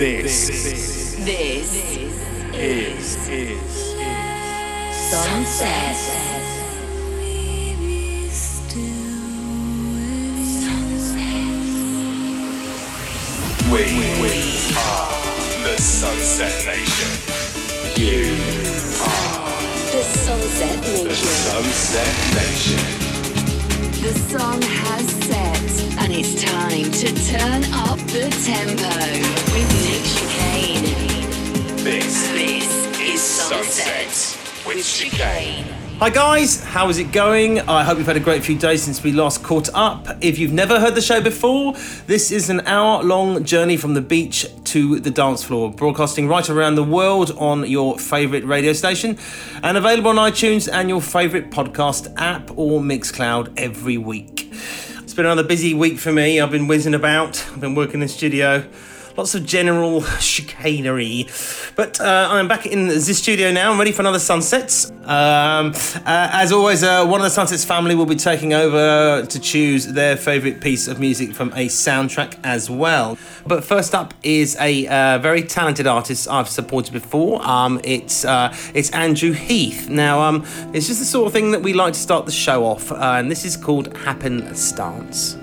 This, This is, is, is, Sunset. we, we are the Sunset Nation. You are The Sunset Nation. the Sunset Nation. The sun has set, and it's time to turn up the tempo with Nick Chicane. This This is Sunset Sunset with with Chicane. Chicane. Hi guys, how is it going? I hope you've had a great few days since we last caught up. If you've never heard the show before, this is an hour long journey from the beach to the dance floor, broadcasting right around the world on your favourite radio station and available on iTunes and your favourite podcast app or Mixcloud every week. Been another busy week for me. I've been whizzing about, I've been working in the studio lots of general chicanery. But uh, I'm back in the studio now. I'm ready for another sunsets. Um, uh, as always, uh, one of the Sunsets family will be taking over to choose their favourite piece of music from a soundtrack as well. But first up is a uh, very talented artist I've supported before. Um, it's uh, it's Andrew Heath. Now, um, it's just the sort of thing that we like to start the show off, uh, and this is called Happen Stance.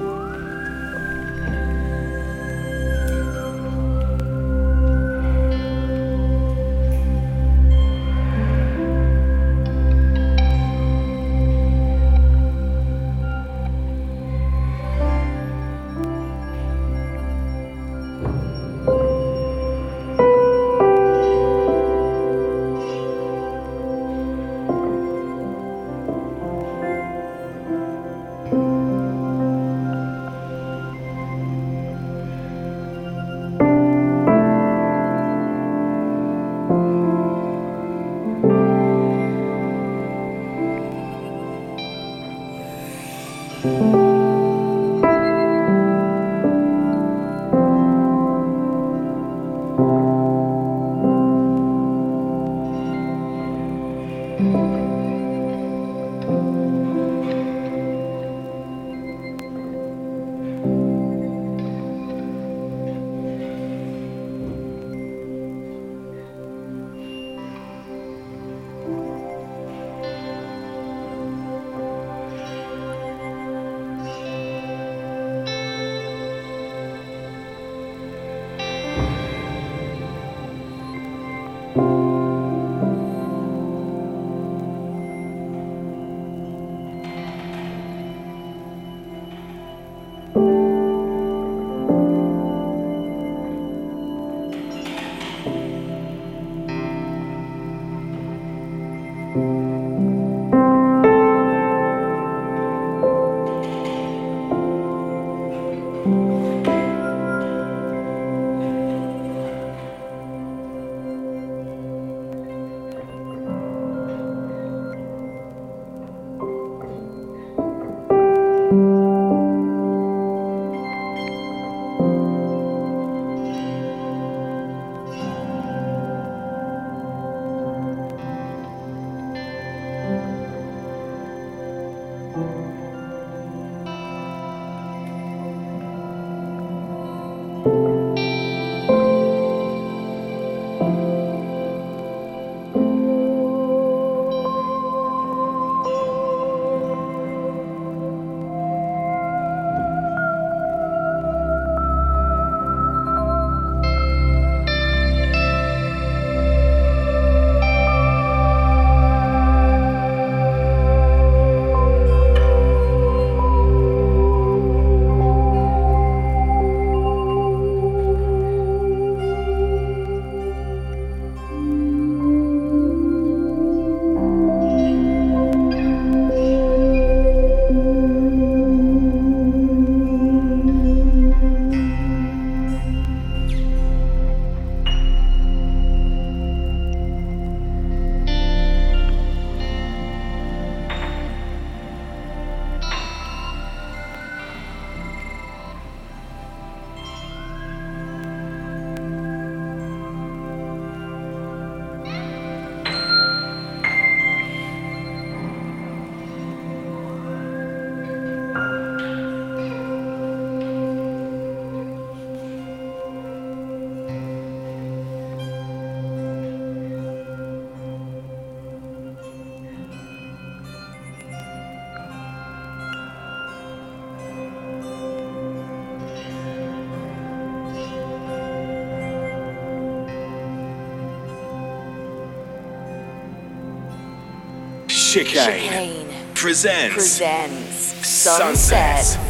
Chicane Chicane presents presents Sunset. Sunset.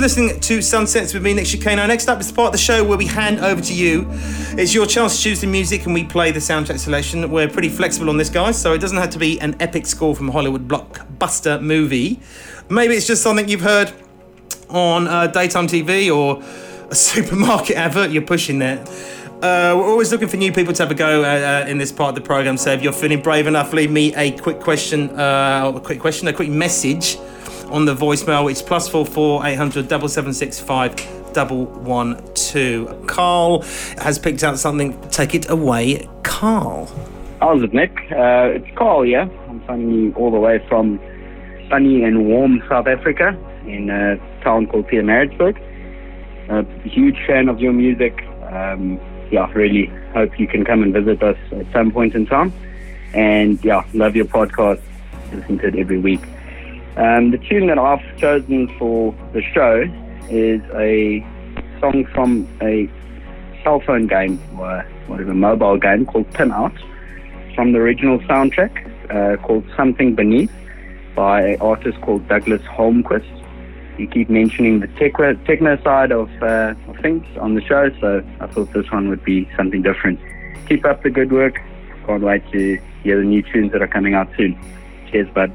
For listening to Sunsets with me, Nick Chicane. Next up is the part of the show where we hand over to you. It's your chance to choose the music and we play the soundtrack selection. We're pretty flexible on this, guys, so it doesn't have to be an epic score from a Hollywood blockbuster movie. Maybe it's just something you've heard on uh, daytime TV or a supermarket advert you're pushing there. Uh, we're always looking for new people to have a go uh, uh, in this part of the program. So if you're feeling brave enough, leave me a quick question, uh, a quick question, a quick message on the voicemail. It's plus four four eight hundred double seven six five double one two. Carl has picked out something. Take it away, Carl. How's it, Nick? Uh, it's Carl here. I'm phoning you all the way from sunny and warm South Africa in a town called Pietermaritzburg. A huge fan of your music. Um, yeah, really hope you can come and visit us at some point in time. And yeah, love your podcast. Listen to it every week. Um, the tune that I've chosen for the show is a song from a cell phone game or whatever mobile game called Pin Out from the original soundtrack uh, called Something Beneath by an artist called Douglas Holmquist. You keep mentioning the techno, side of, uh, of things on the show, so I thought this one would be something different. Keep up the good work. Can't wait to hear the new tunes that are coming out soon. Cheers, bud.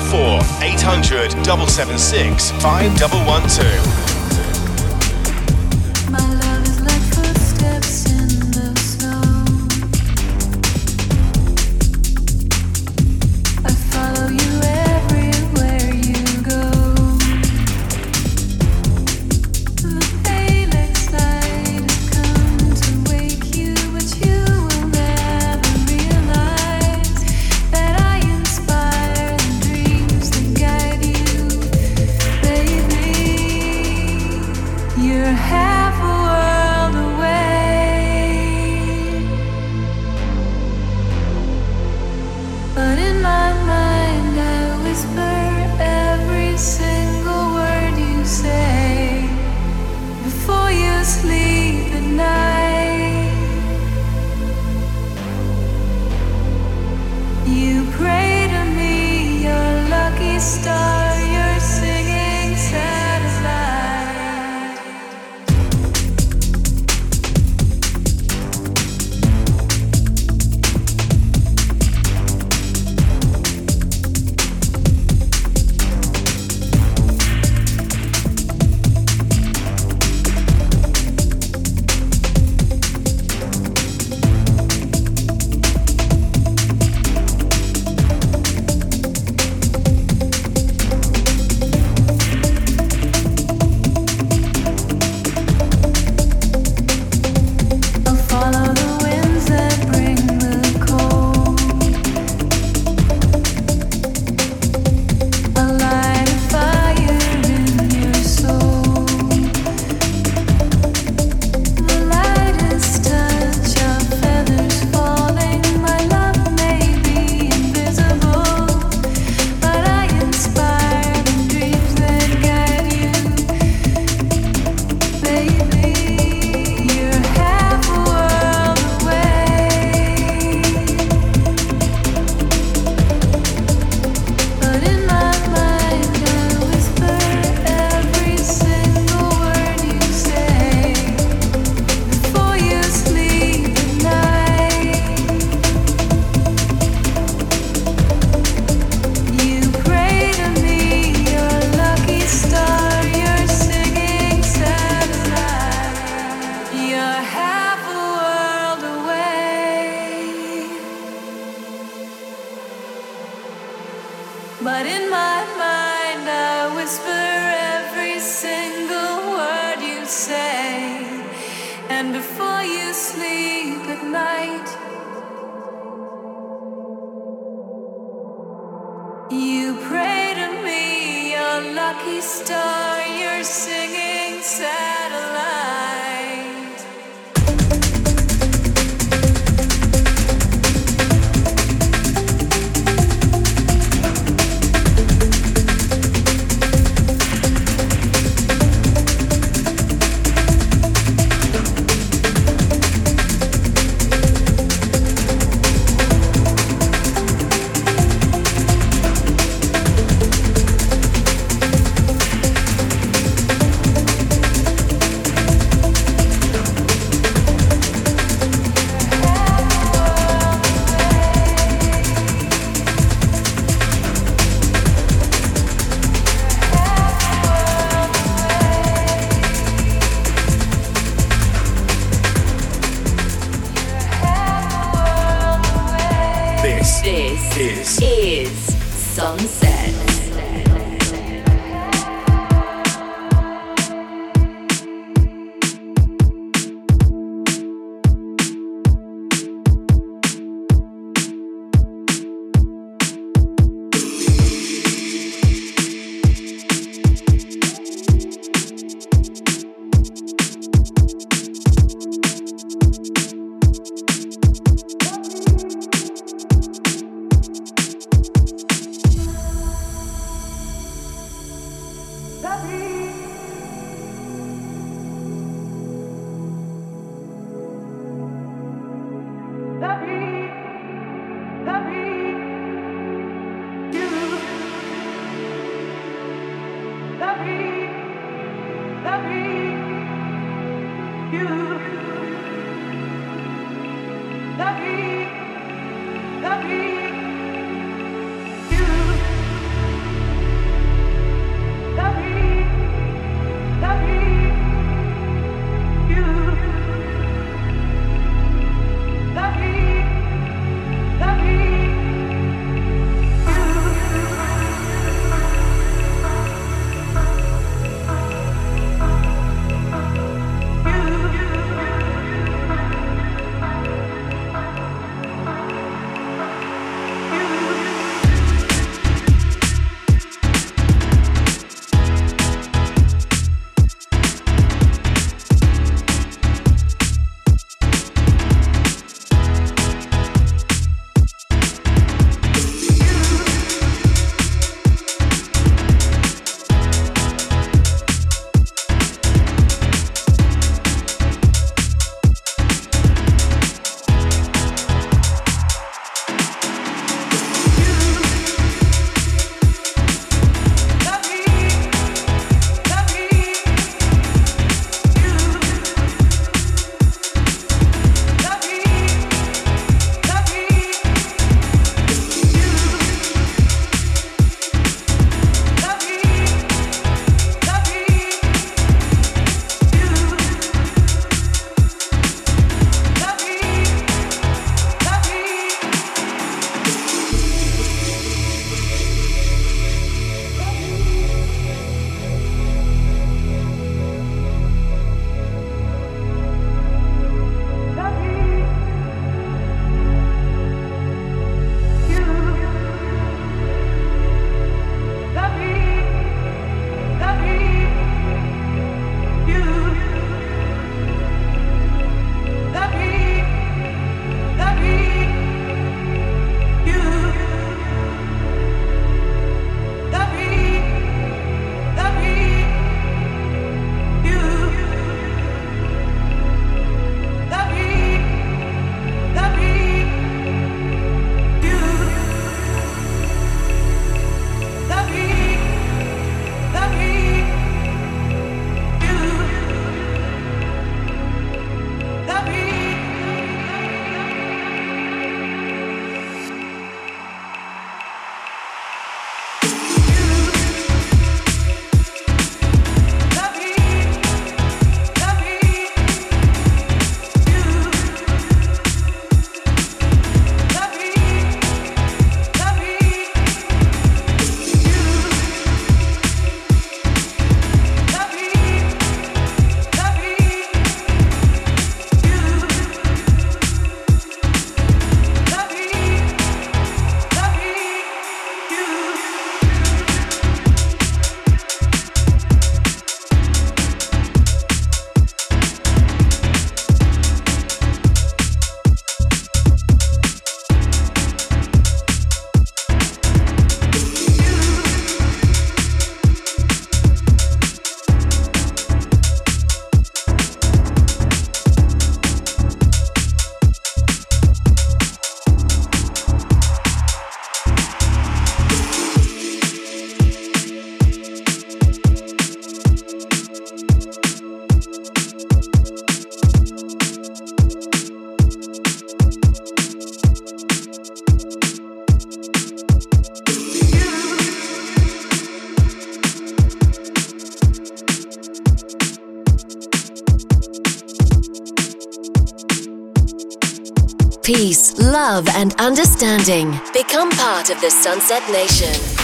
844 800 776 5112. Love, and understanding. Become part of the Sunset Nation.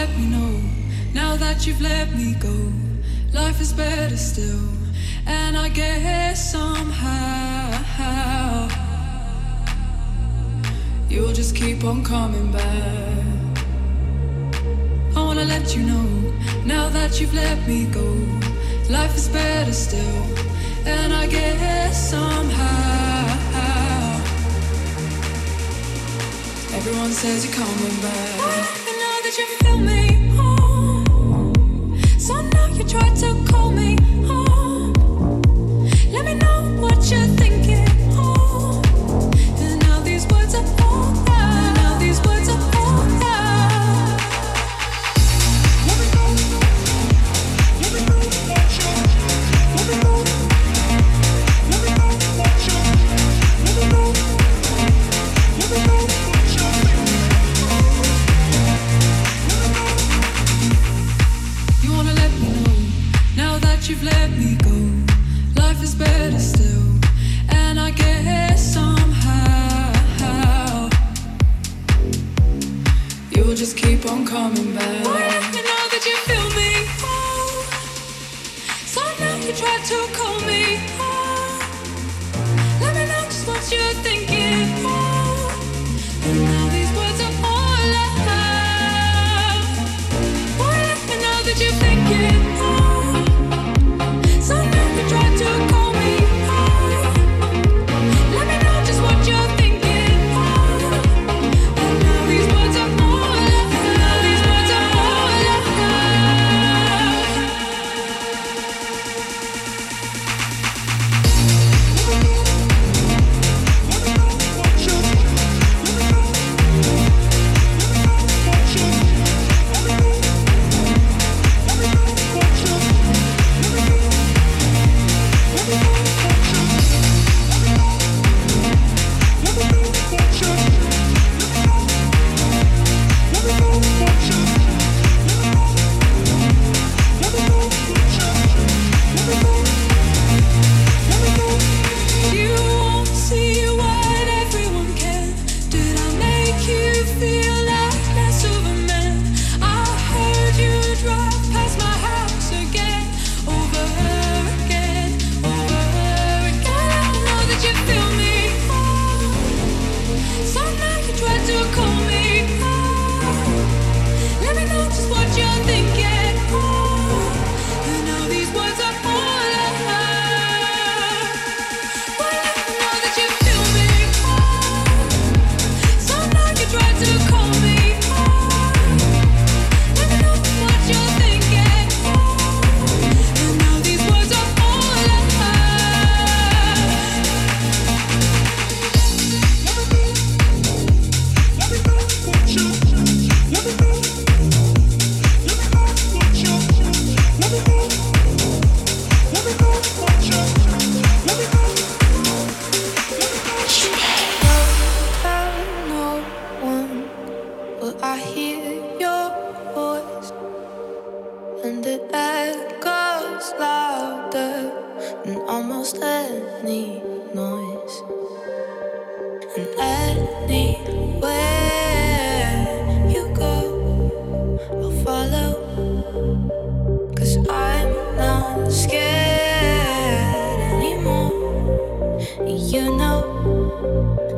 let me know. Now that you've let me go, life is better still. And I guess somehow you'll just keep on coming back. I wanna let you know. Now that you've let me go, life is better still. And I guess somehow everyone says you're coming back me. So now you try to call me. home. coming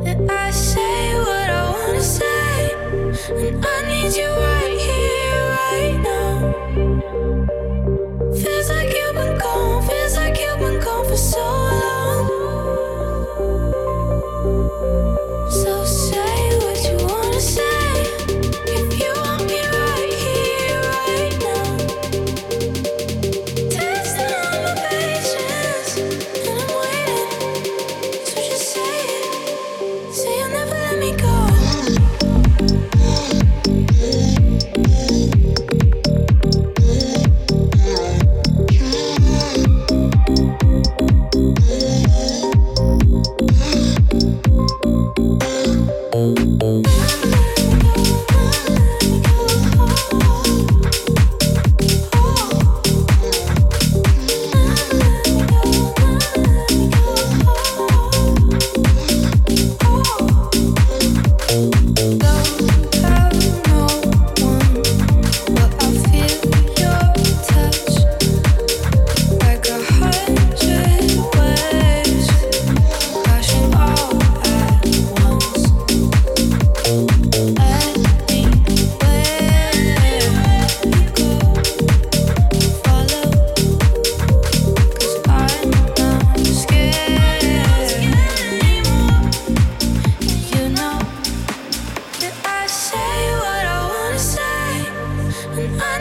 that I say what I wanna say, and I need you that I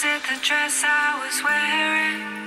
Was it the dress I was wearing?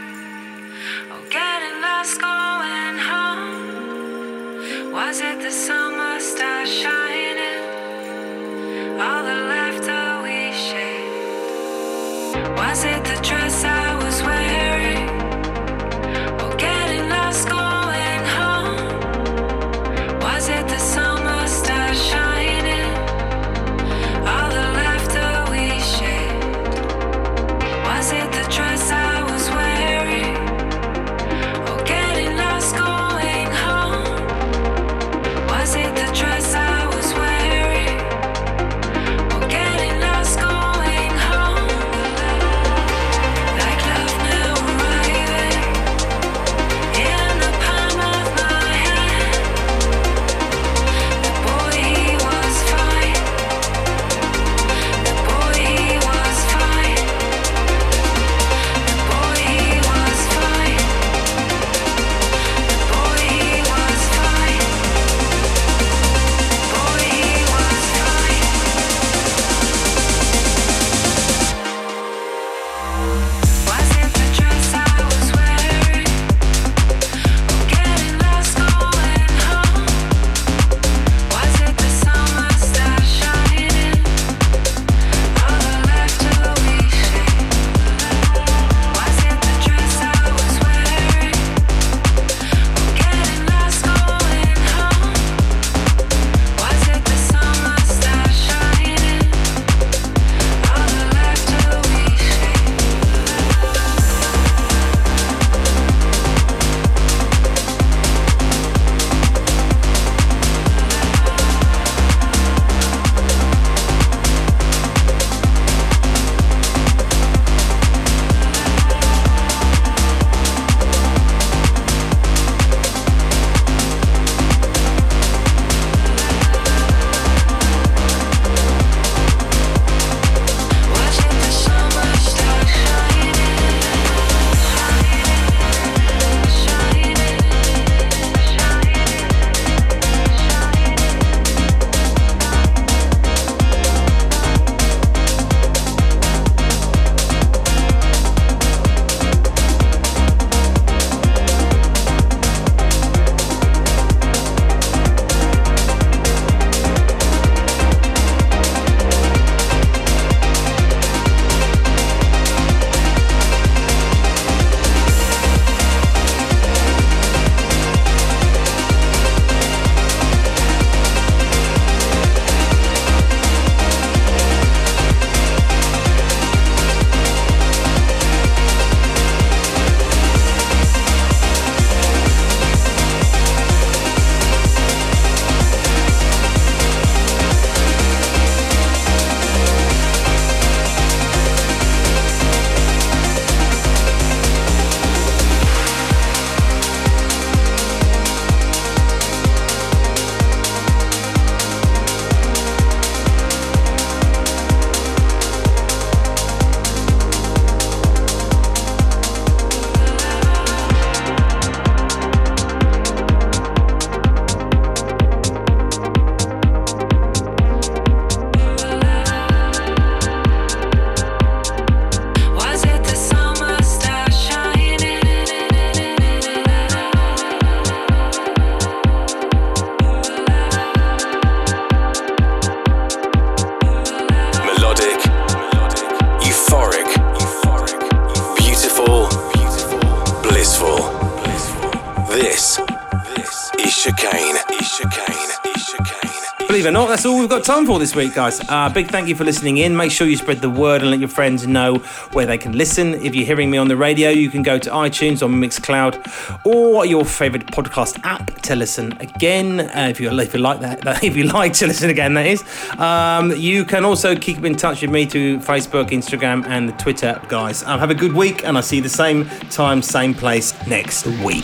That's all we've got time for this week, guys. Uh, big thank you for listening in. Make sure you spread the word and let your friends know where they can listen. If you're hearing me on the radio, you can go to iTunes or Mixcloud or your favourite podcast app to listen again. Uh, if you if you like that, if you like to listen again, that is. Um, you can also keep in touch with me through Facebook, Instagram, and the Twitter, guys. Um, have a good week, and I'll see you the same time, same place next week.